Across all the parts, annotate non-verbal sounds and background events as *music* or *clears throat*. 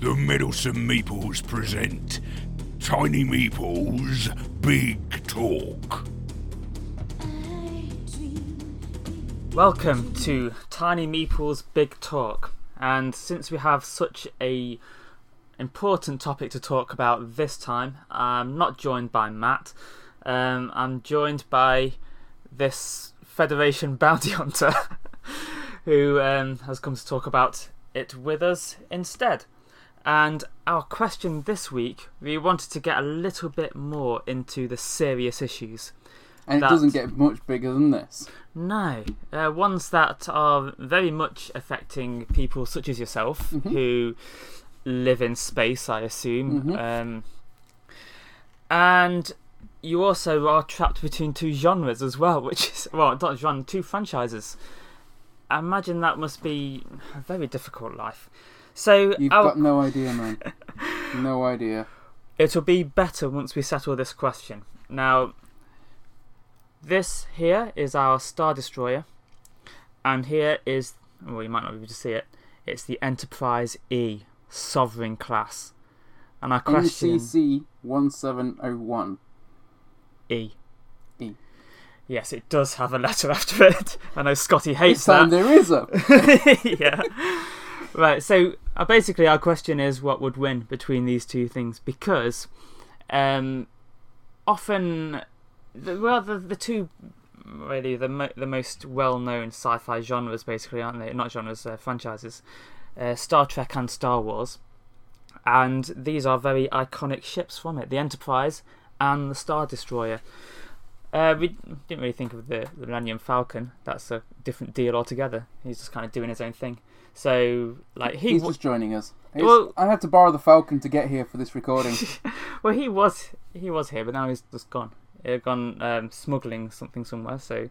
the Middleton Meeples present Tiny Meeples Big Talk. Welcome to Tiny Meeple's Big Talk. And since we have such a important topic to talk about this time, I'm not joined by Matt. Um, I'm joined by this Federation *laughs* bounty hunter *laughs* who um, has come to talk about it with us instead. And our question this week, we wanted to get a little bit more into the serious issues. And it doesn't get much bigger than this. No, uh, ones that are very much affecting people such as yourself who live in space, I assume. Mhm. Um, and you also are trapped between two genres as well, which is, well, not genre, two franchises. I imagine that must be a very difficult life. So You've our- got no idea, man. no idea. *laughs* It'll be better once we settle this question. Now, this here is our Star Destroyer, and here is, well, you might not be able to see it, it's the Enterprise E Sovereign class. And our question NCC 1701. E. E. Yes, it does have a letter *laughs* after it. I know Scotty This hates time that. there is a. *laughs* yeah. Right. So uh, basically, our question is, what would win between these two things? Because um, often, the, well, the, the two really the mo- the most well known sci-fi genres, basically, aren't they? Not genres, uh, franchises. Uh, Star Trek and Star Wars, and these are very iconic ships from it: the Enterprise and the Star Destroyer. Uh, we didn't really think of the, the Millennium Falcon. That's a different deal altogether. He's just kind of doing his own thing. So, like he, He's wa- just joining us. He's- Well- I had to borrow the Falcon to get here for this recording. *laughs* well, he was he was here, but now he's just gone. He's gone um, smuggling something somewhere. So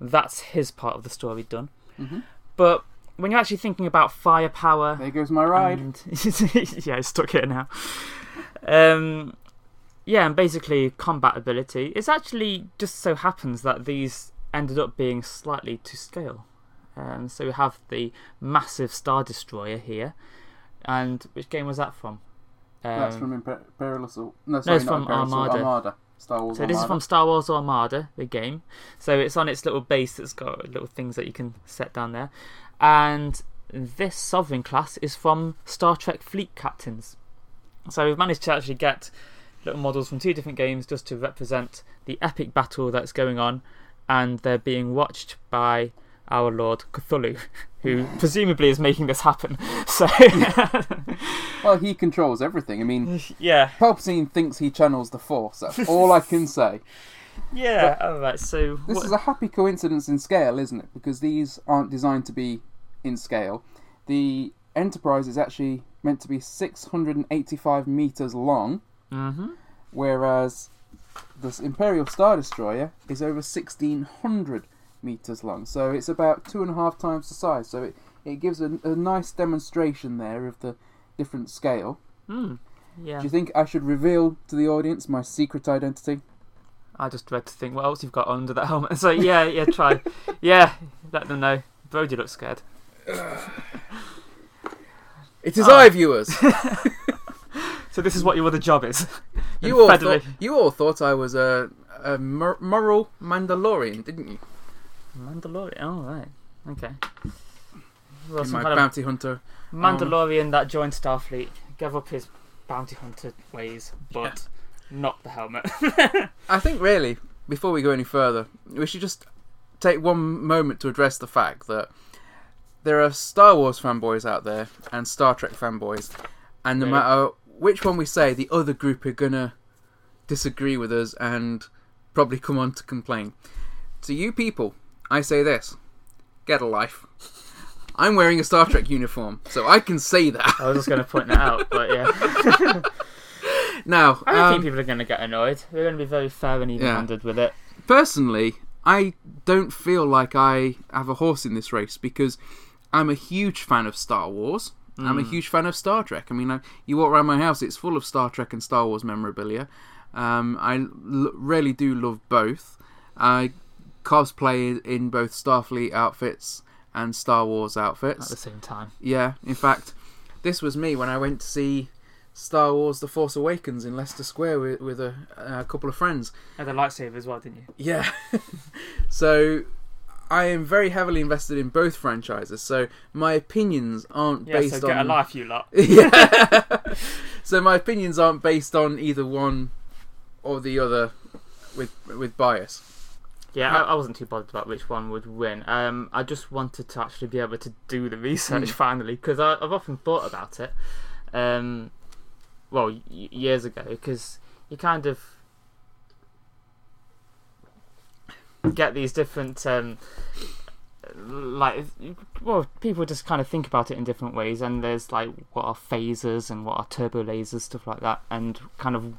that's his part of the story done. Mhm. But when you're actually thinking about firepower, There goes my ride. And, *laughs* yeah, it's stuck here now. Um, yeah, and basically combat ability. It's actually just so happens that these ended up being slightly to scale. Um, so we have the massive Star Destroyer here, and which game was that from? Um, That's from Imper- Imperial Assault. No, sorry, it's from Armada. Armada. Star Wars So Armada. this is from Star Wars Armada, the game. So it's on its little base that's got little things that you can set down there. And this Sovereign class is from Star Trek Fleet Captains. So we've managed to actually get little models from two different games just to represent the epic battle that's going on, and they're being watched by our Lord Cthulhu, who presumably is making this happen. *laughs* So *laughs* Well, he controls everything. I mean, *laughs* yeah, Palpatine thinks he channels the Force. That's all I can say. yeah. All right. So This what- is a happy coincidence in scale, isn't it? Because these aren't designed to be in scale. The Enterprise is actually meant to be 685 meters long, Mhm. whereas the Imperial Star Destroyer is over 1600 meters long. So it's about two and a half times the size. So it, it gives a, a nice demonstration there of the different scale. Mm, yeah. Do you think I should reveal to the audience my secret identity? I just dread to think what else you've got under that helmet. *laughs* So yeah, yeah, try. yeah, let them know. Brody looks scared. It is Oh. I, viewers. *laughs* So this is what your other job is. You all, thought, you all thought I was a, a mor- moral Mandalorian, didn't you? Mandalorian. Oh right. Okay. Well, In some my kind of bounty hunter. Mandalorian that joined Starfleet, gave up his bounty hunter ways, but not the helmet. *laughs* I think really, before we go any further, we should just take one moment to address the fact that there are Star Wars fanboys out there and Star Trek fanboys, and no matter which one we say, the other group are gonna disagree with us and probably come on to complain. To you people, I say this: get a life. I'm wearing a Star Trek uniform, so I can say that. I was just going to point that out, but yeah. *laughs* Now, I don't um, think people are going to get annoyed. They're going to be very fair and even-handed with it. personally, I don't feel like I have a horse in this race because I'm a huge fan of Star Wars. I'm a huge fan of Star Trek. I mean, I, you walk around my house, it's full of Star Trek and Star Wars memorabilia. Um, I l- really do love both. I cosplay in both Starfleet outfits and Star Wars outfits At the same time. Yeah, in fact, This was me when I went to see Star Wars: The Force Awakens in Leicester Square with, with a, a couple of friends. Had the lightsaber as well, didn't you? Yeah. *laughs* so I am very heavily invested in both franchises. So my opinions aren't Yeah, based so get on a life, you lot. *laughs* yeah. *laughs* so my opinions aren't based on either one or the other with with bias. Yeah, I, I wasn't too bothered about which one would win. Um, I just wanted to actually be able to do the research Mm. *laughs* finally because I've often thought about it. Um, well, y- years ago, because you kind of get these different um, like well people just kind of think about it in different ways and there's like what are phasers and what are turbo lasers stuff like that and kind of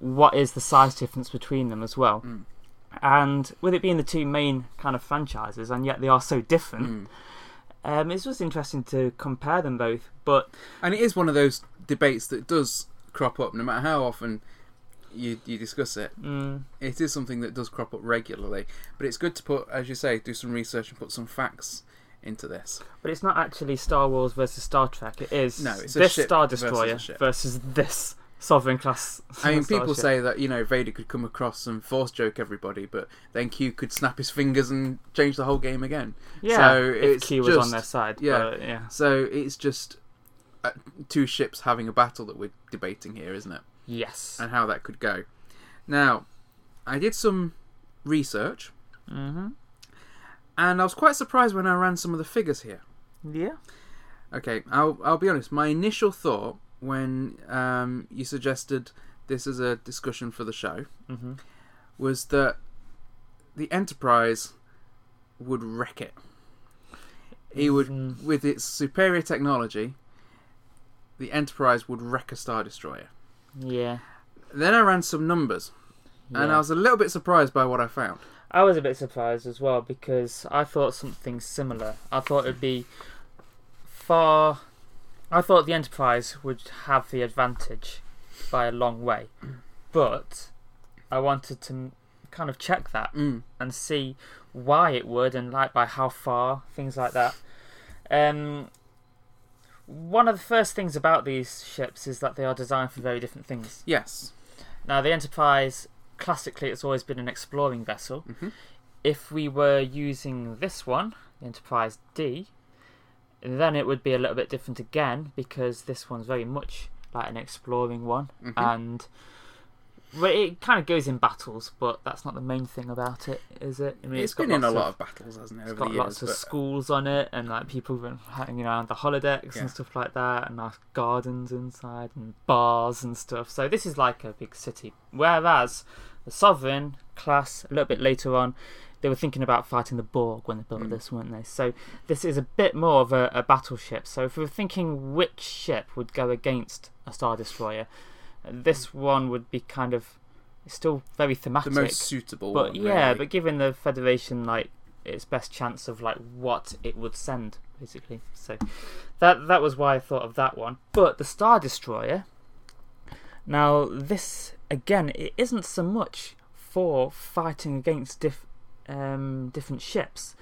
what is the size difference between them as well Mm. And with it being the two main kind of franchises and yet they are so different Mm. um, it's just interesting to compare them both but And it is one of those debates that does crop up, no matter how often you you discuss it. mm, It is something that does crop up regularly. But it's good to put, as you say, do some research and put some facts into this. but it's not actually Star Wars versus Star Trek it is No, it's this Star Destroyer ship. versus this Sovereign class I mean, people say that you know Vader could come across and force choke everybody, but then Q could snap his fingers and change the whole game again. yeah so if it's Q was just- on their side yeah. but, yeah So it's just uh, two ships having a battle that we're debating here, isn't it? yes And how that could go. Now, I did some research, mm-hmm. and I was quite surprised when I ran some of the figures here. yeah Okay, I'll I'll be honest. My initial thought when um, you suggested this as a discussion for the show mm-hmm. was that the Enterprise would wreck it. He would, Mm. with its superior technology, the Enterprise would wreck a Star Destroyer. yeah Then I ran some numbers, and. I was a little bit surprised by what I found. I was a bit surprised as well because I thought something similar. I thought it'd be far. I thought the Enterprise would have the advantage by a long way, but I wanted to kind of check that Mm. and see why it would and like by how far things like that. Um, one of the first things about these ships is that they are designed for very different things. Yes. Now, the Enterprise, classically, it's always been an exploring vessel. Mhm. If we were using this one, the Enterprise D, then it would be a little bit different again because this one's very much like an exploring one, Mhm. and well, it kind of goes in battles, but that's not the main thing about it, is it? I mean, it's got been in a lots lot of- of battles, hasn't it, it's got years? lots of but- schools on it, and like people been hanging around the holodecks Yeah. and stuff like that, and nice gardens inside and bars and stuff. So this is like a big city. Whereas the Sovereign class, a little bit later on, they were thinking about fighting the Borg when they built Mm. this, weren't they? So this is a bit more of a, a battleship. So if we were thinking which ship would go against a Star Destroyer, this one would be kind of still very thematic. the most suitable but one, yeah, really. but given the Federation like its best chance of like what it would send, basically. So that that was why I thought of that one. But the Star Destroyer. Now this again, it isn't so much for fighting against diff, um, different ships.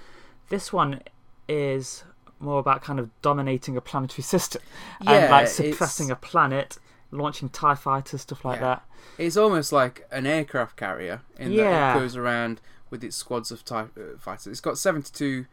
This one is more about kind of dominating a planetary *laughs* system and Yeah, like it's- suppressing a planet, launching Tie fighters, stuff like Yeah. that. It's almost like an aircraft carrier in that Yeah. it goes around with its squads of TIE uh, fighters. It's got 72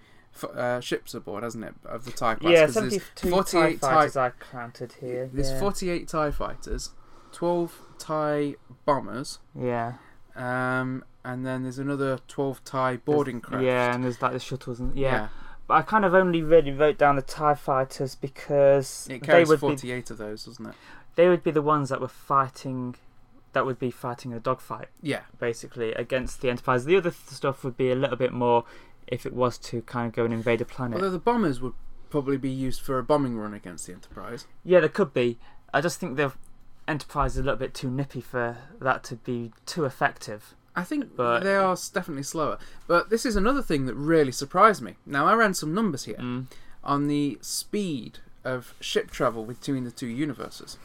uh, ships aboard, hasn't it, of the TIE class? Yeah, 'cause there's 72 TIE 48 fighters I counted here. There's yeah. 48 TIE fighters, 12 TIE bombers, Yeah. um, and then there's another 12 TIE boarding craft. Yeah, and there's like the shuttles and yeah. yeah. But I kind of only really wrote down the TIE fighters because It they carries would be 48 of those, doesn't it? they would be the ones that were fighting that would be fighting a dogfight, Yeah. basically, against the Enterprise. The other stuff would be a little bit more if it was to kind of go and invade a planet. Although the bombers would probably be used for a bombing run against the Enterprise. Yeah, there could be. I just think the Enterprise is a little bit too nippy for that to be too effective. I think But- they are definitely slower. But this is another thing that really surprised me. Now, I ran some numbers here Mm. on the speed of ship travel between the two universes.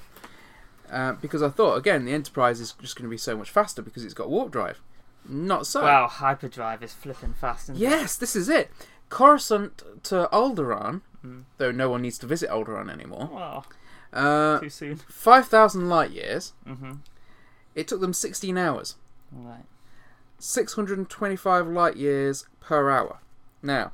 Uh, because I thought, again, the Enterprise is just going to be so much faster because it's got warp drive. Not so. Wow, hyperdrive is flipping fast. Isn't Yes, this is it. Coruscant to Alderaan Hmm. though no one needs to visit Alderaan anymore. Oh, Uh, too soon. 5,000 light years. Mm-hmm. It took them 16 hours. Right. 625 light years per hour. Now,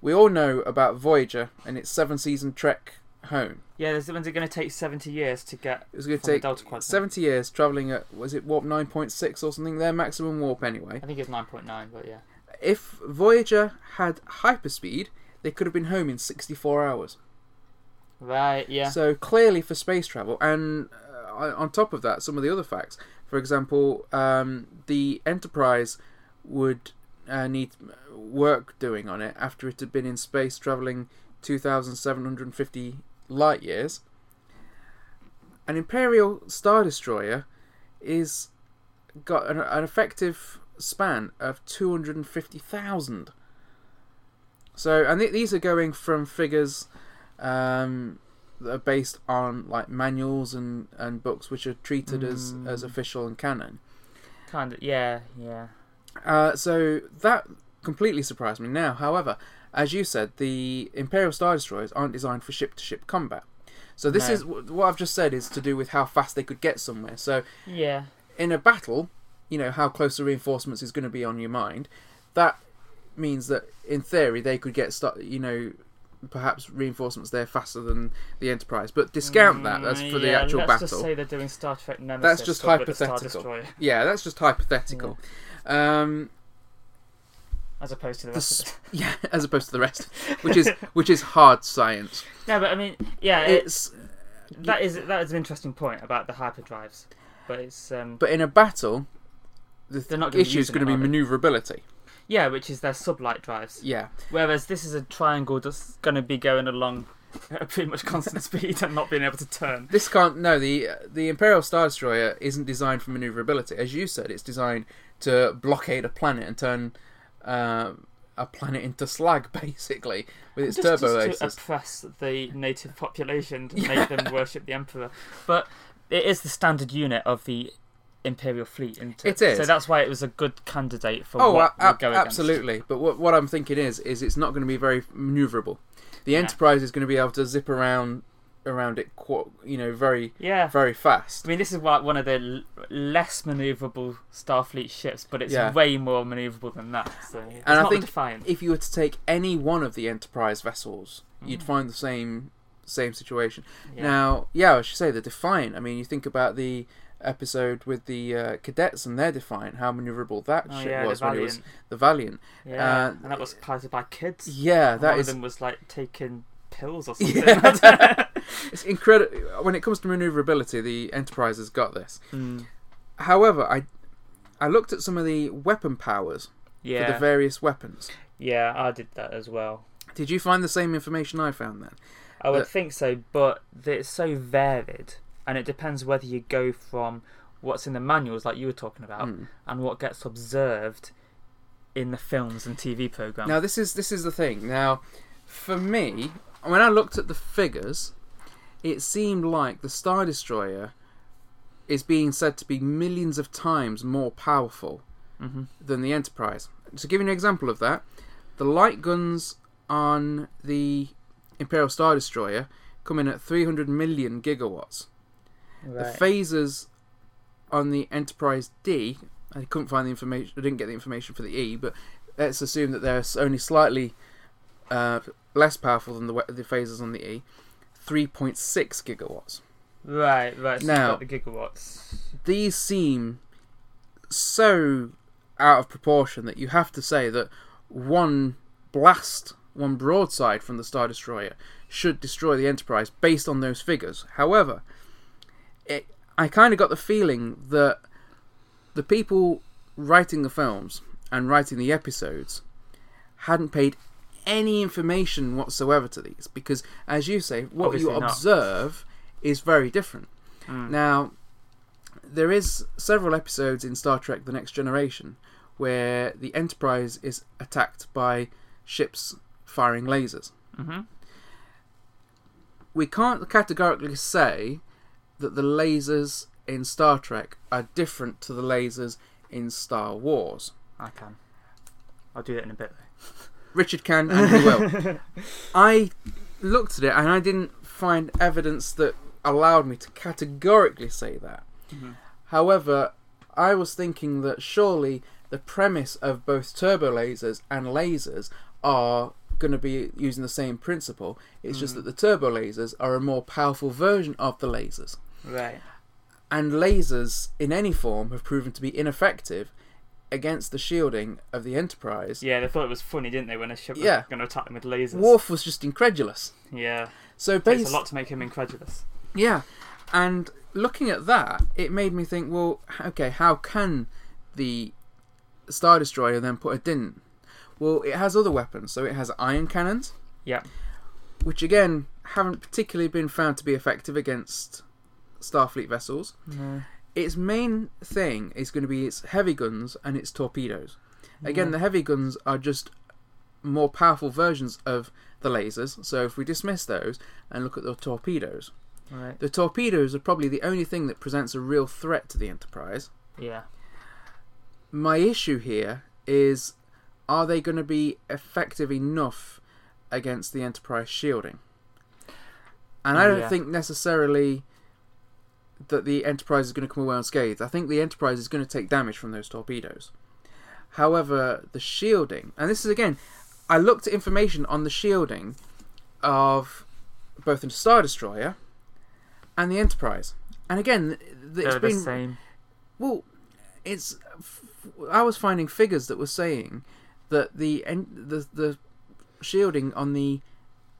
we all know about Voyager and its seven season trek home. Yeah, there's when's it going to take 70 years to get It was going to take Delta Quadrant? 70 years travelling at, was it warp 9.6 or something? Their maximum warp anyway. I think it's 9.9, but yeah. If Voyager had hyperspeed, they could have been home in 64 hours. Right, yeah. So clearly for space travel, and uh, on top of that, some of the other facts. For example, um, the Enterprise would uh, need work doing on it after it had been in space traveling 2,750 light years. An Imperial Star Destroyer is got an, an effective span of 250,000. So, and th- these are going from figures um, that are based on like manuals and, and books which are treated as, as Mm. official and canon. Kind of, yeah, yeah. Uh, so that completely surprised me. Now, however, as you said, the Imperial Star Destroyers aren't designed for ship to ship combat. So this No. is what I've just said is to do with how fast they could get somewhere. So Yeah. in a battle, you know how close the reinforcements is going to be on your mind. That means that in theory they could get stu- you know perhaps reinforcements there faster than the Enterprise. But discount that. That's for the Mm, yeah, actual let's battle. just say they're doing Star Trek Nemesis. That's just hypothetical. Yeah, that's just hypothetical. Um, as opposed to the the rest of *laughs* yeah, as opposed to the rest, which is *laughs* which is hard science. No, but I mean, yeah, it's It's that is that is an interesting point about the hyperdrives, but it's um, but in a battle, the They're not gonna be issue is going to be maneuverability. Yeah, which is their sublight drives. Yeah, Whereas this is a triangle that's going to be going along *laughs* at pretty much constant speed and not being able to turn. this can't. No, the the Imperial Star Destroyer isn't designed for maneuverability. As you said, it's designed to blockade a planet and turn uh, a planet into slag, *laughs* basically, with its just, turbo just to oppress the native population to *laughs* make them worship the emperor. But it is the standard unit of the imperial fleet. Isn't it? It is. So that's why it was a good candidate for Oh, what a- we're going against. absolutely. But what what I'm thinking is is it's not going to be very maneuverable. The Yeah. Enterprise is going to be able to zip around around it, you know, very Yeah. very fast. I mean, this is like one of the l- less maneuverable Starfleet ships, but it's Yeah. way more maneuverable than that. So it's I not think Defiant. If you were to take any one of the Enterprise vessels, you'd Mm. find the same same situation. Yeah. Now, yeah, I should say the Defiant. I mean, you think about the episode with the uh, cadets and their Defiant, how maneuverable that oh, ship yeah, was when it was the Valiant. Yeah, uh, and that was piloted by kids. Yeah, that one is of them was like taking pills or *laughs* something. Yeah. *laughs* it's incredible. When it comes to maneuverability, the Enterprise has got this. Mm. However, I I looked at some of the weapon powers for the various weapons. yeah, I did that as well. Did you find the same information I found then? I would think so, but it's so varied, and it depends whether you go from what's in the manuals, like you were talking about, Mm. and what gets observed in the films and TV programs. Now this is this is the thing. Now, for me, when I looked at the figures, it seemed like the Star Destroyer is being said to be millions of times more powerful hmm than the Enterprise. To give you an example of that, the light guns on the Imperial Star Destroyer come in at 300 million gigawatts. Right. The phasers on the Enterprise D, I couldn't find the information. I didn't get the information for the E, but let's assume that they're only slightly uh, less powerful than the the phasers on the E. 3.6 gigawatts. right, right. So Now- the gigawatts. These seem so out of proportion that you have to say that one blast, one broadside from the Star Destroyer should destroy the Enterprise based on those figures. However, it, I kind of got the feeling that the people writing the films and writing the episodes hadn't paid any information whatsoever to these because, as you say, what you Obviously not. observe is very different. Mm. Now, there is several episodes in Star Trek: The Next Generation where the Enterprise is attacked by ships firing lasers. hmm We can't categorically say that the lasers in Star Trek are different to the lasers in Star Wars. I can. I'll do that in a bit. though. Richard can and he will. *laughs* I looked at it and I didn't find evidence that allowed me to categorically say that. Mhm. However, I was thinking that surely the premise of both turbo lasers and lasers are going to be using the same principle. It's just that the turbo lasers are a more powerful version of the lasers. Right. And lasers in any form have proven to be ineffective against the shielding of the Enterprise. Yeah, they thought it was funny, didn't they, when a ship was Yeah. going to attack them with lasers? Worf was just incredulous. Yeah. So Takes basically, a lot to make him incredulous. Yeah, and looking at that, it made me think, well, okay, how can the Star Destroyer then put a dint? Well, it has other weapons, so it has ion cannons, Yeah. which again haven't particularly been found to be effective against Starfleet vessels. No. Its main thing is going to be its heavy guns and its torpedoes. Again, the heavy guns are just more powerful versions of the lasers. So if we dismiss those and look at the torpedoes, Right. the torpedoes are probably the only thing that presents a real threat to the Enterprise. Yeah. My issue here is are they going to be effective enough against the Enterprise shielding? And I don't Yeah. think necessarily that the Enterprise is going to come away unscathed. I think the Enterprise is going to take damage from those torpedoes. However, the shielding, and this is again, I looked at information on the shielding of both the Star Destroyer and the Enterprise. And again, th- th- it's They're the same. well, it's. I was finding figures that were saying that the the the shielding on the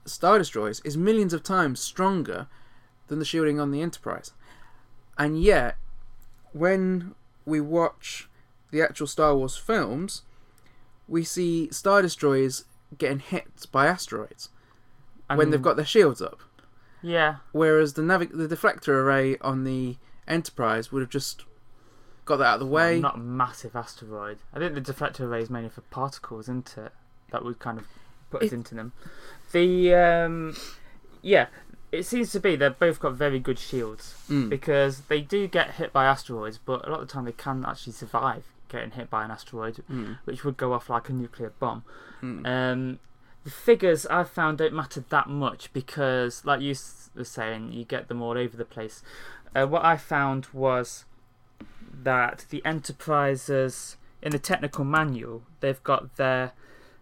Star Destroyers is millions of times stronger than the shielding on the Enterprise, and yet when we watch the actual Star Wars films, we see Star Destroyers getting hit by asteroids when they've got their shields up. Yeah. Whereas the navig- the deflector array on the Enterprise would have just got that out of the way. Not a massive asteroid. I think the deflector array is mainly for particles, isn't it? That would kind of put us It- into them. The um, yeah, it seems to be they've both got very good shields Mm. because they do get hit by asteroids, but a lot of the time they can actually survive getting hit by an asteroid, Mm. which would go off like a nuclear bomb. Mm. Um, the figures I found don't matter that much because, like you were saying, you get them all over the place. Uh, what I found was that the Enterprises, in the technical manual, they've got their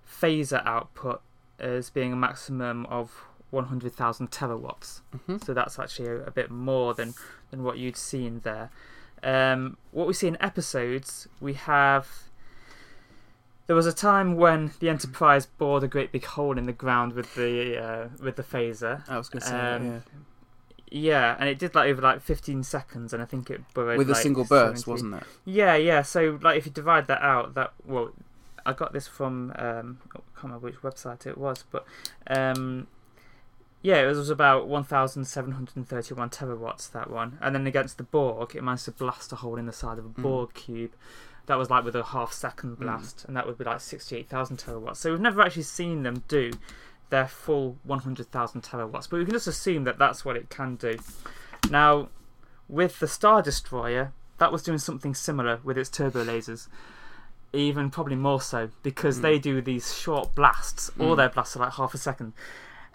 phaser output as being a maximum of 100,000 terawatts. Mhm. So that's actually a, a bit more than, than what you'd see in there. Um, what we see in episodes, we have there was a time when the Enterprise bored a great big hole in the ground with the uh, with the phaser. I was going to say Um, that, Yeah, and it did like over like 15 seconds, and I think it burrowed with a single burst, 70 wasn't it? Yeah, yeah. So like, if you divide that out, that well, I got this from um, I can't remember which website it was, but um, yeah, it was about 1,731 terawatts that one, and then against the Borg, it managed to blast a hole in the side of a Mm. Borg cube. That was like with a half second blast, and that would be like 68,000 terawatts. So we've never actually seen them do their full 100,000 terawatts, but we can just assume that that's what it can do. Now, with the Star Destroyer, that was doing something similar with its turbo lasers. Even probably more so because Mm. they do these short blasts. All Mm. their blasts are like half a second,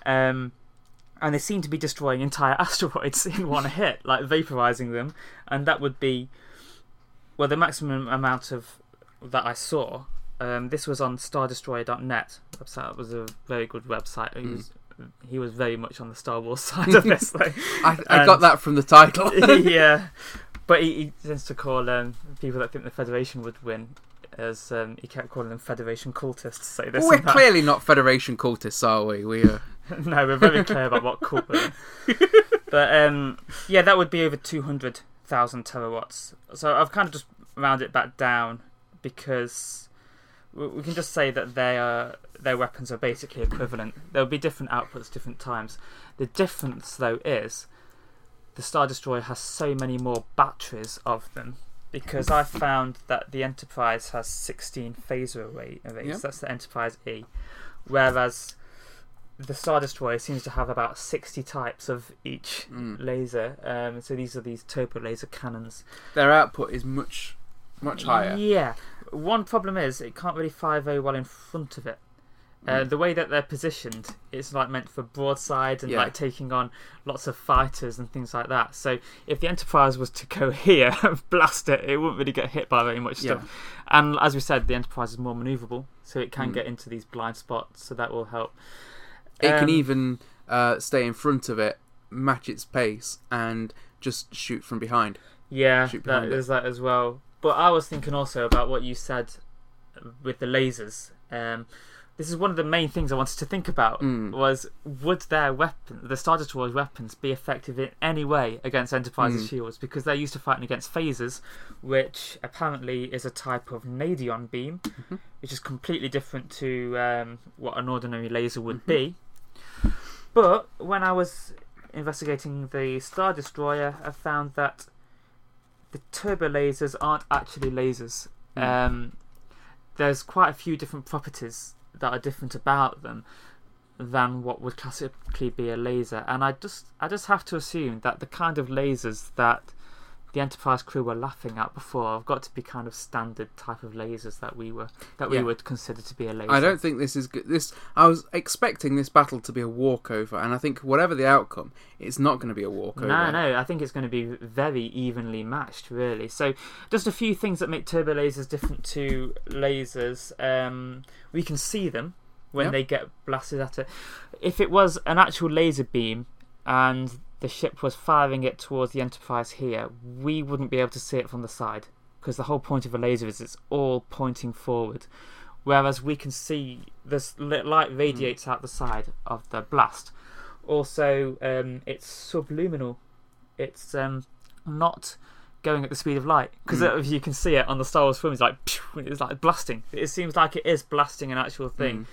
um, and they seem to be destroying entire *laughs* asteroids in one hit, like vaporizing them. And that would be, well, the maximum amount of that I saw. Um, this was on StarDestroyer.net website. It was a very good website. He Mm. was he was very much on the Star Wars *laughs* *laughs* side of this. Like, I, I got that from the title. yeah, but he, he tends to call um, people that think the Federation would win as um, he kept calling them Federation cultists. Say this We're and that. clearly not Federation cultists, are we? We are. *laughs* no, we're very clear about what cult we're. *laughs* But um, yeah, that would be over two hundred thousand terawatts. So I've kind of just rounded it back down because we, we can just say that they are their weapons are basically equivalent. There'll be different outputs, different times. The difference though is the Star Destroyer has so many more batteries of them. Because I found that the Enterprise has 16 phaser array arrays. Yeah. That's the Enterprise E. Whereas the Star Destroyer seems to have about 60 types of each Mm. laser. Um, so these are these turbo laser cannons. Their output is much, much higher. Yeah. One problem is it can't really fire very well in front of it. Uh, the way that they're positioned, it's like meant for broadside and Yeah. like taking on lots of fighters and things like that. So if the Enterprise was to go *laughs* here and blast it, it wouldn't really get hit by very much Yeah. stuff. And as we said, the Enterprise is more maneuverable, so it can Mm. get into these blind spots. So that will help. It can Um, even uh, stay in front of it, match its pace, and just shoot from behind. Yeah, shoot that behind it. is that as well. But I was thinking also about what you said with the lasers. Um, this is one of the main things I wanted to think about. Mm. Was would their weapon, the Star Destroyer's weapons, be effective in any way against Enterprise's Mm. shields? Because they're used to fighting against phasers, which apparently is a type of nadion beam, Mm-hmm. which is completely different to um, what an ordinary laser would Mhm. be. But when I was investigating the Star Destroyer, I found that the turbo lasers aren't actually lasers. Mm. Um, there's quite a few different properties that are different about them than what would classically be a laser, and I just I just have to assume that the kind of lasers that the Enterprise crew were laughing at before have got to be kind of standard type of lasers that we were that we Yeah. would consider to be a laser. I don't think this is good. This I was expecting this battle to be a walkover, and I think whatever the outcome, it's not going to be a walkover. No, no, I think it's going to be very evenly matched, really. So, just a few things that make turbo lasers different to lasers. Um, we can see them when Yep. they get blasted at it. If it was an actual laser beam and the ship was firing it towards the Enterprise here, we wouldn't be able to see it from the side because the whole point of a laser is it's all pointing forward. Whereas we can see this light radiates out the side of the blast. Also, um, it's subluminal. It's um, not going at the speed of light because Mm. if you can see it on the Star Wars film, it's like it's like blasting. It seems like it is blasting an actual thing. Mm.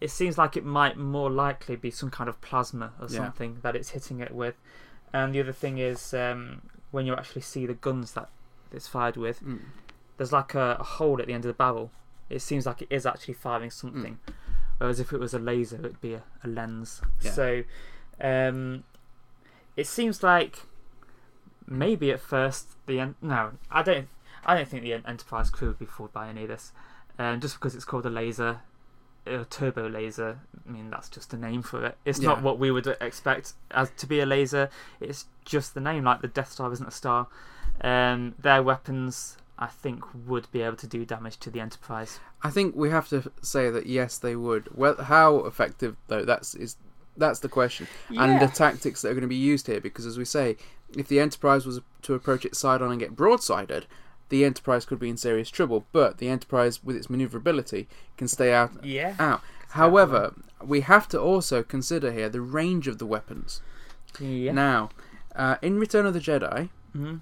It seems like it might more likely be some kind of plasma or Yeah. something that it's hitting it with. And the other thing is um, when you actually see the guns that it's fired with, Mm. there's like a, a hole at the end of the barrel. It seems like it is actually firing something. Whereas if it was a laser, it'd be a, a lens. Yeah. So um, it seems like maybe at first the en- no, I don't. I don't think the Enterprise crew would be fooled by any of this. Um, just because it's called a laser, a turbo laser. I mean, that's just a name for it. It's not what we would expect as to be a laser. It's just the name. Like the Death Star isn't a star. Um, their weapons, I think, would be able to do damage to the Enterprise. I think we have to say that yes, they would. Well, how effective though? That's is that's the question, and the tactics that are going to be used here. Because as we say, if the Enterprise was to approach it side on and get broadsided, the Enterprise could be in serious trouble. But the Enterprise, with its maneuverability, can stay out. yeah. Out. However, we have to also consider here the range of the weapons. Yeah. Now, uh, in Return of the Jedi, hmm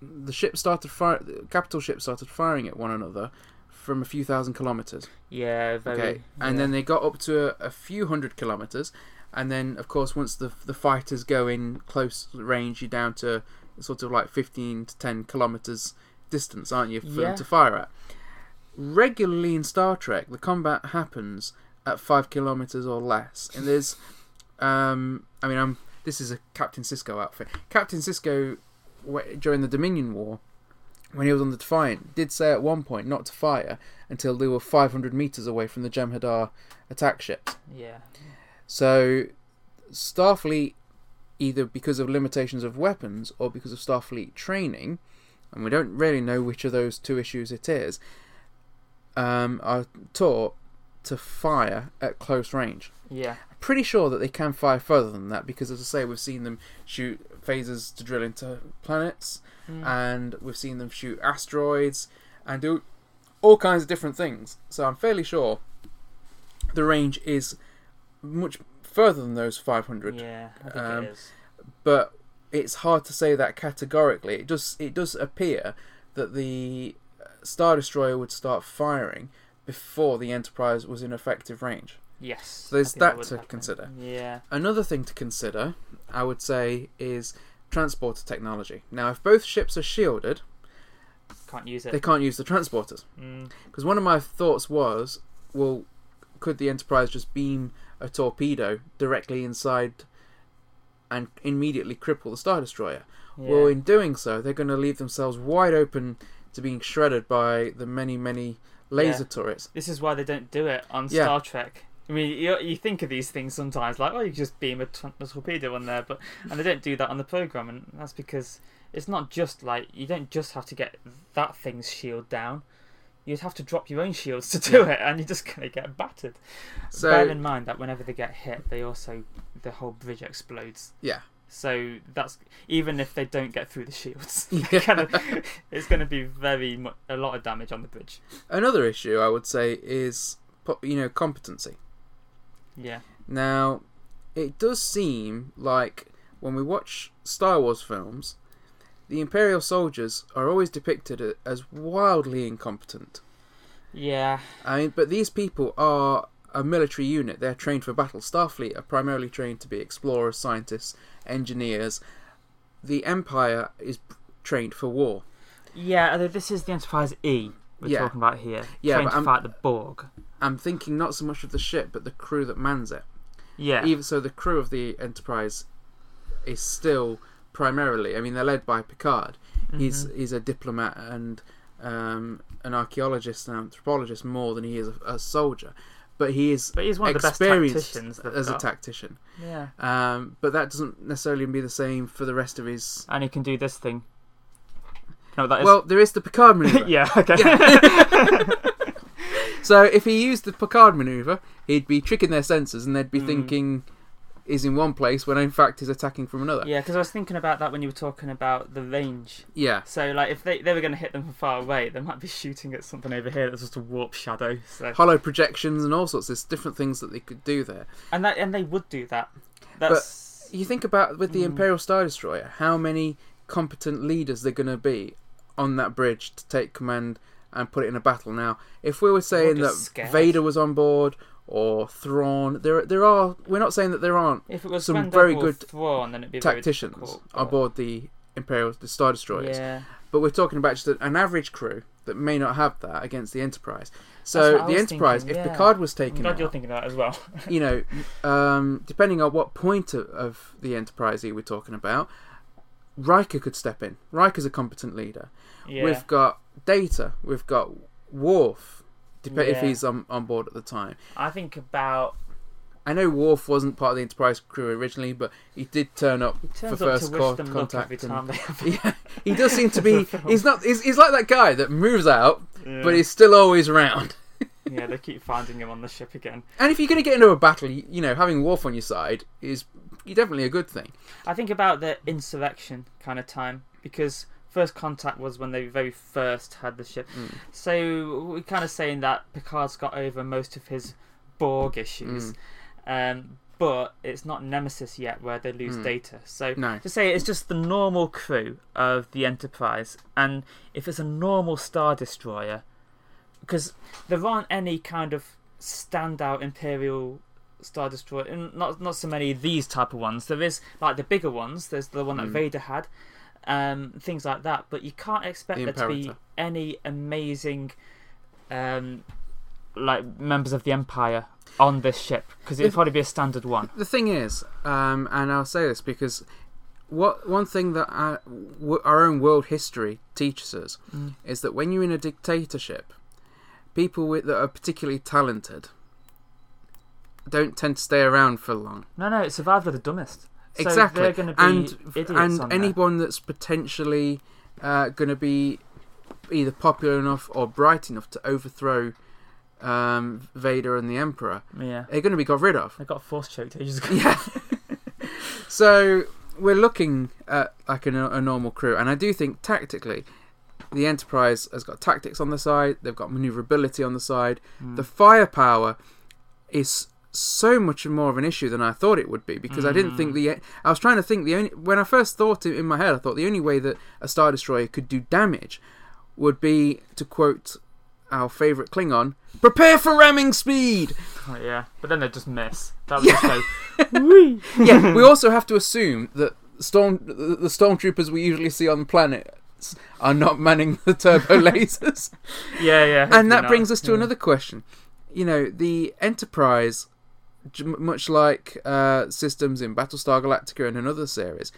the ship started fire. The capital ship started firing at one another from a few thousand kilometers. Yeah. Very. Okay, and then they got up to a, a few hundred kilometers, and then of course once the the fighters go in close range, you're down to sort of like fifteen to ten kilometers distance, aren't you, for Yeah. them to fire at? Regularly in Star Trek, the combat happens at five kilometers or less, and there's, um, I mean, I'm this is a Captain Sisko outfit. Captain Sisko during the Dominion War. When he was on the Defiant, did say at one point not to fire until they were 500 meters away from the Jem'Hadar attack ships. Yeah. So, Starfleet, either because of limitations of weapons or because of Starfleet training, and we don't really know which of those two issues it is, um, are taught to fire at close range. Yeah. Pretty sure that they can fire further than that because, as I say, we've seen them shoot phasers to drill into planets, Mm. and we've seen them shoot asteroids and do all kinds of different things. So I'm fairly sure the range is much further than those 500, Yeah. I think Um, it is. but it's hard to say that categorically. It does it does appear that the Star Destroyer would start firing before the Enterprise was in effective range. Yes. So there's think that to happen. consider. Yeah. Another thing to consider, I would say, is transporter technology. Now, if both ships are shielded, Can't use it. they can't use the transporters. Mm. Because one of my thoughts was, well, could the Enterprise just beam a torpedo directly inside and immediately cripple the Star Destroyer? Yeah. Well, in doing so, they're going to leave themselves wide open to being shredded by the many, many laser Yeah. turrets. This is why they don't do it on Yeah. Star Trek. I mean, you, you think of these things sometimes, like, oh, you just beam a, t- a torpedo on there, but and they don't do that on the program, and that's because it's not just like you don't just have to get that thing's shield down. You'd have to drop your own shields to do it, and you're just gonna get battered. So Bear in mind that whenever they get hit, they also the whole bridge explodes. yeah, So that's even if they don't get through the shields, *laughs* Yeah. it's going to be very mu- a lot of damage on the bridge. another issue I would say is you know competency. Yeah, Now, it does seem like when we watch Star Wars films, the Imperial soldiers are always depicted as wildly incompetent. yeah, I mean, but these people are a military unit. They're trained for battle. Starfleet are primarily trained to be explorers, scientists, engineers. The Empire is trained for war. yeah. Although this is the Enterprise E we're Yeah. talking about here, Yeah, but to I'm- fight the Borg. I'm thinking not so much of the ship, but the crew that mans it. Yeah, Even so, the crew of the Enterprise is still primarily. I mean, they're led by Picard. He's Mhm. he's a diplomat and um, an archaeologist and anthropologist more than he is a, a soldier, but he is but he's one of the best tacticians as a tactician. Yeah, Um, but that doesn't necessarily be the same for the rest of his. and he can do this thing. No, that is. Well, there is the Picard maneuver. *laughs* yeah, okay. *laughs* So if he used the Picard maneuver, he'd be tricking their senses, and they'd be Mm. thinking is in one place when in fact he's attacking from another. yeah, because I was thinking about that when you were talking about the range. Yeah. So, like, if they, they were going to hit them from far away, they might be shooting at something over here that's just a warp shadow. So, Hollow projections and all sorts. There's different things that they could do there. and that and they would do that. That's You think about with the Mm. Imperial Star Destroyer, how many competent leaders they're going to be on that bridge to take command and put it in a battle. Now, if we were saying that scared. Vader was on board or Thrawn, there there are. We're not saying that there aren't if it was some very good Thrawn, then it'd be very tacticians difficult, on but- board the Imperial the Star Destroyers. Yeah, But we're talking about just an average crew that may not have that against the Enterprise. So the Enterprise, thinking, if yeah. Picard was taken, I'm glad out, you're thinking that as well. *laughs* you know, um, depending on what point of, of the Enterprise we're talking about, Riker could step in. Riker's a competent leader. yeah, We've got Data. We've got Worf, dep- if he's on, on board at the time. I think about I know Worf wasn't part of the Enterprise crew originally, but he did turn up he turns for up first to wish co- them contact. every and- they *laughs* have. yeah, he does seem to *laughs* be. He's not. He's, he's like that guy that moves out, Yeah. but he's still always around. *laughs* yeah, they keep finding him on the ship again. And if you're going to get into a battle, you, you know, having Worf on your side is definitely a good thing. I think about the insurrection kind of time because first contact was when they very first had the ship. Mm. So we're kind of saying that Picard's got over most of his Borg issues, Mm. um, but it's not Nemesis yet where they lose Mm. data. So No. to say it's just the normal crew of the Enterprise, and if it's a normal Star Destroyer, because there aren't any kind of standout Imperial Star Destroyer, and not not so many of these type of ones. There is like the bigger ones. There's the one that Mm. Vader had, um, things like that. But you can't expect The there to be any amazing, um, like members of the Empire on this ship because it'd If- probably be a standard one. The thing is, um, and I'll say this because what one thing that our, our own world history teaches us Mm. is that when you're in a dictatorship, people with, that are particularly talented don't tend to stay around for long. No, no, it's survival of the dumbest. So exactly, they're going to be and and anyone that's potentially uh, going to be either popular enough or bright enough to overthrow um, Vader and the Emperor, Yeah, they're going to be got rid of. they got force choked ages ago. Yeah. *laughs* so we're looking at like a, a normal crew, and I do think tactically, the Enterprise has got tactics on the side. They've got maneuverability on the side. Mm. The firepower is so much more of an issue than I thought it would be because I didn't think mm. the. I was trying to think the only when I first thought it in my head, I thought the only way that a star destroyer could do damage would be to quote our favourite Klingon, "Prepare for ramming speed." Oh, yeah, but then they just miss. That was just go. *laughs* Whee! yeah, we *laughs* also have to assume that storm the stormtroopers we usually see on the planets are not manning the turbo *laughs* lasers. Yeah, yeah. and that not. brings us to Yeah. another question. You know, the Enterprise, much like uh, systems in Battlestar Galactica and another series,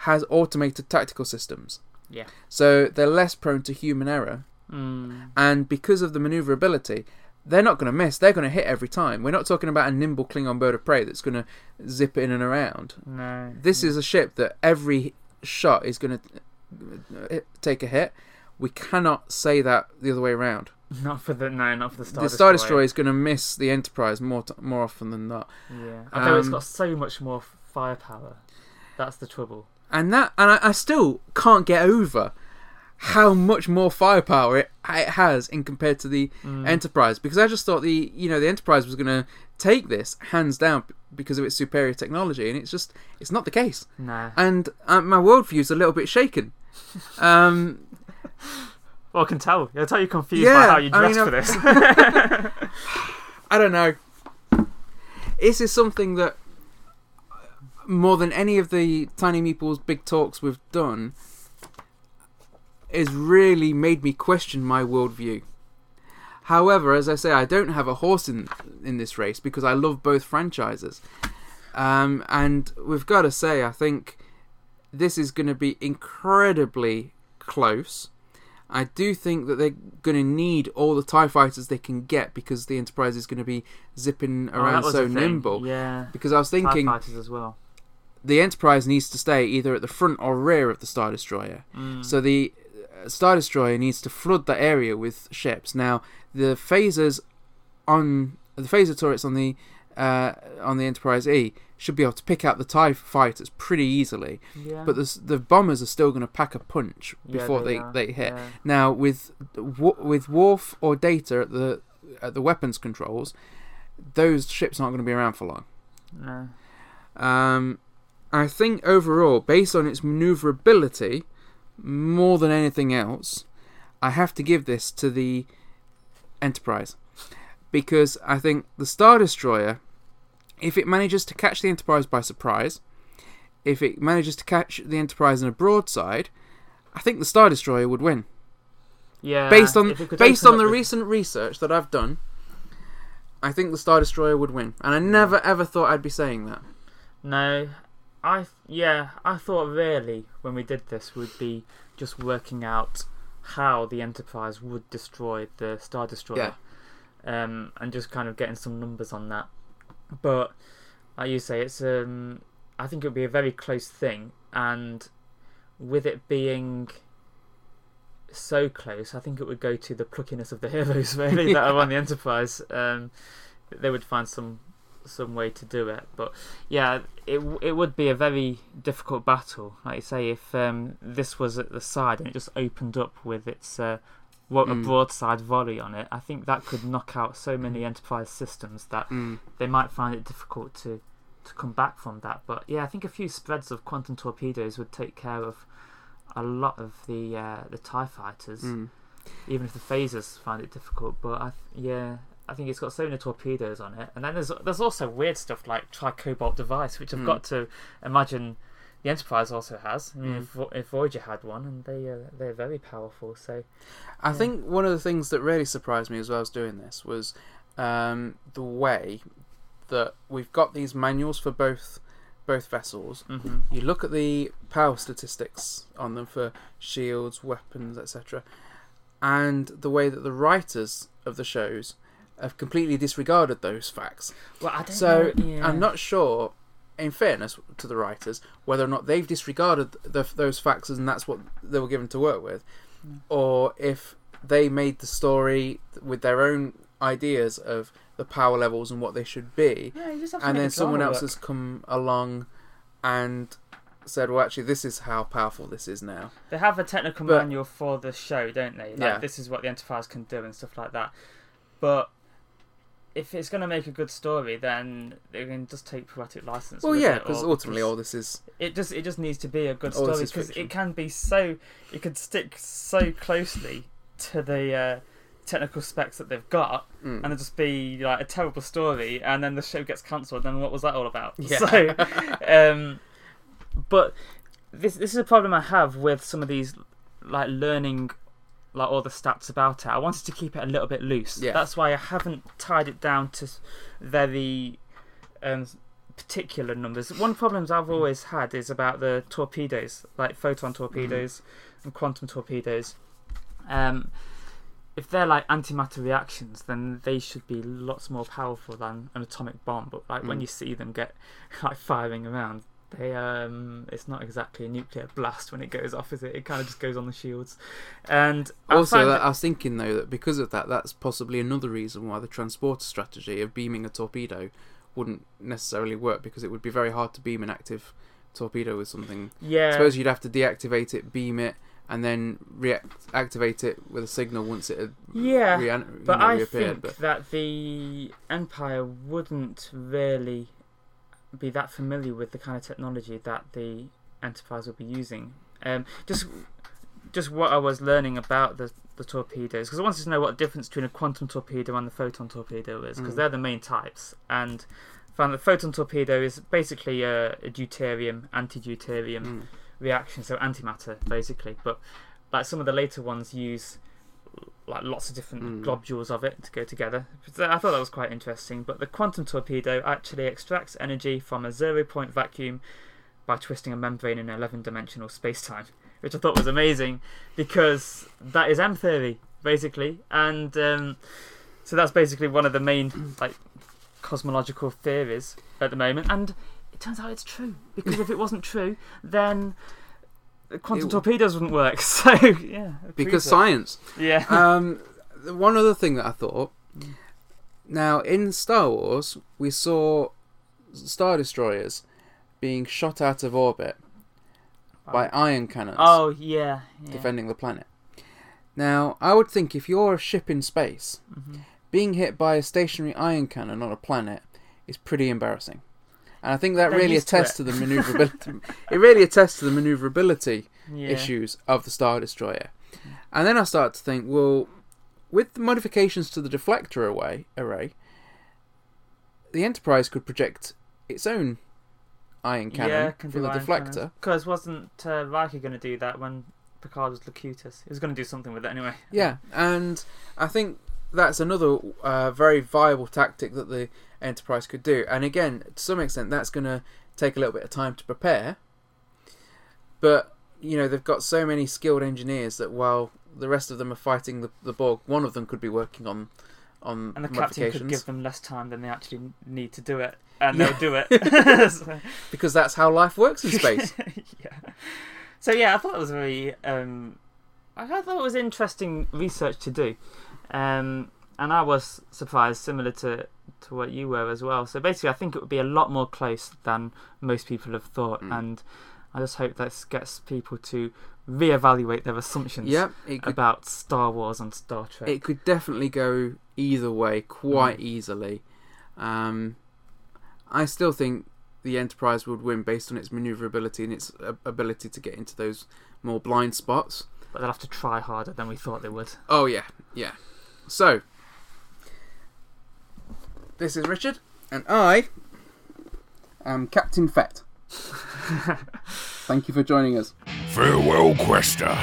has automated tactical systems. Yeah. So they're less prone to human error, Mm. and because of the maneuverability, they're not going to miss. They're going to hit every time. We're not talking about a nimble Klingon bird of prey that's going to zip in and around. No. This is a ship that every shot is going to take a hit. We cannot say that the other way around. Not for the no, not for the Star the Destroyer. Star Destroyer is going to miss the Enterprise more t- more often than not. Yeah. Although it's got so much more firepower. That's the trouble. and that and I, I still can't get over how much more firepower it, it has in compared to the Mm. Enterprise because I just thought the you know the Enterprise was going to take this hands down because of its superior technology and it's just it's not the case Nah. and uh, my worldview is a little bit shaken. Um, *laughs* Well, I can tell. I can tell you're confused Yeah, by how you I mean, dressed for this. *laughs* I don't know. This is something that more than any of the Tiny Meeples big talks we've done has really made me question my worldview. However, as I say, I don't have a horse in in this race because I love both franchises, um, and we've got to say, I think this is going to be incredibly close. I do think that they're going to need all the Tie fighters they can get because the Enterprise is going to be zipping Oh, around was so nimble. Yeah. Because I was TIE thinking fighters as well. the Enterprise needs to stay either at the front or rear of the Star Destroyer. Mm. So the uh, Star Destroyer needs to flood that area with ships. Now the phasers on the phaser turrets on the uh, on the Enterprise E should be able to pick out the Tie fighters pretty easily, yeah. but the the bombers are still going to pack a punch Yeah, before they, they hit. Yeah. Now with with Worf or Data at the at the weapons controls, those ships aren't going to be around for long. No. Um, I think overall, based on its maneuverability, more than anything else, I have to give this to the Enterprise because I think the Star Destroyer, if it manages to catch the Enterprise by surprise, if it manages to catch the Enterprise in a broadside, I think the Star Destroyer would win. Yeah. based on if it could based on the the- recent research that I've done, I think the Star Destroyer would win, and I never ever thought I'd be saying that. No, I yeah, I thought really when we did this would be just working out how the Enterprise would destroy the Star Destroyer, um, and just kind of getting some numbers on that. But like you say, it's um, I think it would be a very close thing, and with it being so close, I think it would go to the pluckiness of the *laughs* heroes really that are on the Enterprise. Um, they would find some some way to do it, but yeah, it it would be a very difficult battle. Like you say, if um, this was at the side and it just opened up with its uh, what a Mm. broadside volley on it, I think that could knock out so many Enterprise systems that Mm. they might find it difficult to to come back from that. But yeah, I think a few spreads of quantum torpedoes would take care of a lot of the uh, the Tie fighters, Mm. even if the phasers find it difficult. But I th- yeah. I think it's got so many torpedoes on it, and then there's there's also weird stuff like tricobalt device, which I've Mm. got to imagine the Enterprise also has. I mean, Mm. if, if Voyager had one, and they uh, they're very powerful. So I Yeah. think one of the things that really surprised me as well as doing this was um, the way that we've got these manuals for both both vessels. mhm. You look at the power statistics on them for shields, weapons, etc., and the way that the writers of the shows have completely disregarded those facts. well, I don't So know. Yeah. I'm not sure, in fairness to the writers, whether or not they've disregarded the, those facts and that's what they were given to work with, Mm. or if they made the story with their own ideas of the power levels and what they should be, Yeah, you just have to and then the someone else has come along and said, "Well, actually, this is how powerful this is now." They have a technical But- manual for the show, don't they? Like, Yeah. This is what the Enterprise can do and stuff like that. But if it's going to make a good story, then they can just take poetic license. Well, yeah, because ultimately, all this is it just it just needs to be a good story because it can be so it could stick so closely to the uh, technical specs that they've got, mm. and it just be like a terrible story, and then the show gets cancelled. Then what was that all about? Yeah. So, um, but this this is a problem I have with some of these like learning like all the stats about it. I wanted to keep it a little bit loose. Yeah. That's why I haven't tied it down to very um, particular numbers. One problems I've always had is about the torpedoes, like photon torpedoes and quantum torpedoes. Um, if they're like antimatter reactions, then they should be lots more powerful than an atomic bomb. But like when Mm. you see them get *laughs* like firing around, they um, it's not exactly a nuclear blast when it goes off, is it? It kind of just goes on the shields. And Also, find that, I was thinking though that because of that, that's possibly another reason why the transporter strategy of beaming a torpedo wouldn't necessarily work because it would be very hard to beam an active torpedo with something. yeah, I suppose you'd have to deactivate it, beam it, and then reactivate it with a signal once it had yeah. you But know, I reappeared. think But that the Empire wouldn't really be that familiar with the kind of technology that the Enterprise will be using. Um, just, just what I was learning about the the torpedoes, because I wanted to know what the difference between a quantum torpedo and the photon torpedo is, because Mm. they're the main types. And found that the photon torpedo is basically a, a deuterium, anti-deuterium Mm. reaction, so antimatter basically. But like some of the later ones use like lots of different Mm. globules of it to go together. I thought that was quite interesting. But the quantum torpedo actually extracts energy from a zero point vacuum by twisting a membrane in 11 dimensional space time, which I thought was amazing because that is M theory basically, and um, so that's basically one of the main *clears throat* like cosmological theories at the moment, and it turns out it's true because if it wasn't true, then the quantum It- torpedoes wouldn't work. *laughs* So yeah, because science. yeah, *laughs* um, one other thing that I thought. Now, in Star Wars, we saw star destroyers being shot out of orbit by ion cannons oh yeah, yeah. defending the planet. Now, I would think if you're a ship in space, Mhm. being hit by a stationary ion cannon on a planet is pretty embarrassing. And I think that They're really used to attests to, the maneuverability. *laughs* it really attests to the maneuverability yeah. issues of the Star Destroyer. And then I start to think, well, with the modifications to the deflector array, array, the Enterprise could project its own ion cannon yeah, from the deflector. Because wasn't uh, Riker going to do that when Picard was Locutus? He was going to do something with it anyway. Yeah, and I think that's another uh, very viable tactic that the Enterprise could do. And again, to some extent, that's going to take a little bit of time to prepare. But you know, they've got so many skilled engineers that while the rest of them are fighting the, the Borg, one of them could be working on on And the captain could give them less time than they actually need to do it, and Yeah. they'll do it. So- *laughs* *laughs* because that's how life works in space. *laughs* yeah. So yeah, I thought it was very. Um, I thought it was interesting research to do, um, and I was surprised, similar to to what you were as well. So basically, I think it would be a lot more close than most people have thought, Mm. and I just hope this gets people to reevaluate their assumptions yep, could, about Star Wars and Star Trek. it could definitely go either way quite Mm. easily. Um, I still think the Enterprise would win based on its maneuverability and its ability to get into those more blind spots. but they'll have to try harder than we thought they would. Oh yeah, yeah. So this is Richard, and I am Captain Fett. *laughs* Thank you for joining us. Farewell, Quester.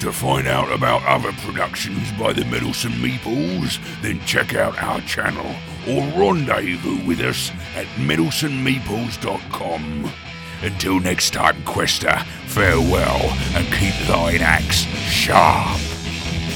To find out about other productions by the Middleton Meeples, then check out our channel or rendezvous with us at middletonmeeples.com. Until next time, Quester, farewell and keep thine axe sharp.